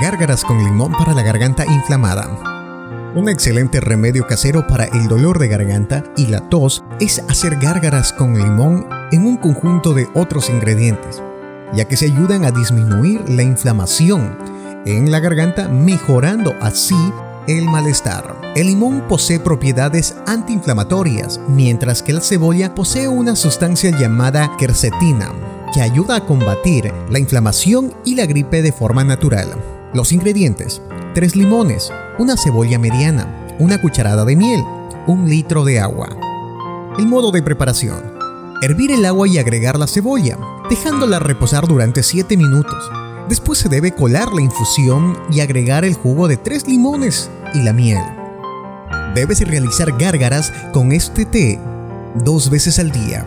Gárgaras con limón para la garganta inflamada. Un excelente remedio casero para el dolor de garganta y la tos es hacer gárgaras con limón en un conjunto de otros ingredientes, ya que se ayudan a disminuir la inflamación en la garganta, mejorando así el malestar. El limón posee propiedades antiinflamatorias, mientras que la cebolla posee una sustancia llamada quercetina, que ayuda a combatir la inflamación y la gripe de forma natural. Los ingredientes: 3 limones, una cebolla mediana, una cucharada de miel, un litro de agua. El modo de preparación. Hervir el agua y agregar la cebolla, dejándola reposar durante 7 minutos. Después se debe colar la infusión y agregar el jugo de 3 limones y la miel. Debes realizar gárgaras con este té dos veces al día